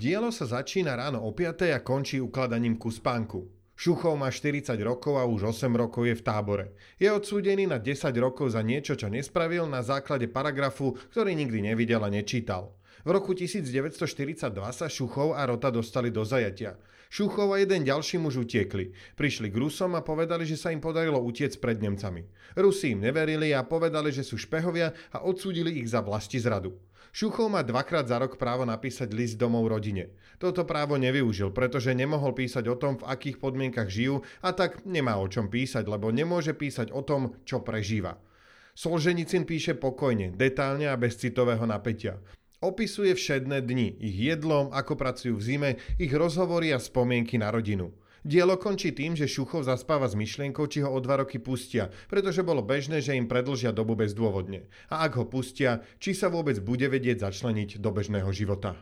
Dielo sa začína ráno o 5 a končí ukladaním ku spánku. Šuchov má 40 rokov a už 8 rokov je v tábore. Je odsúdený na 10 rokov za niečo, čo nespravil na základe paragrafu, ktorý nikdy nevidel a nečítal. V roku 1942 sa Šuchov a Rota dostali do zajatia. Šuchov a jeden ďalší muž utiekli. Prišli k Rusom a povedali, že sa im podarilo utiec pred Nemcami. Rusi im neverili a povedali, že sú špehovia a odsúdili ich za vlasti zradu. Šuchov má dvakrát za rok právo napísať list domov rodine. Toto právo nevyužil, pretože nemohol písať o tom, v akých podmienkach žijú a tak nemá o čom písať, lebo nemôže písať o tom, čo prežíva. Solženicin píše pokojne, detálne a bez citového napätia. Opisuje všedné dni, ich jedlom, ako pracujú v zime, ich rozhovory a spomienky na rodinu. Dielo končí tým, že Šuchov zaspáva s myšlienkou, či ho o dva roky pustia, pretože bolo bežné, že im predlžia dobu bezdôvodne. A ak ho pustia, či sa vôbec bude vedieť začleniť do bežného života.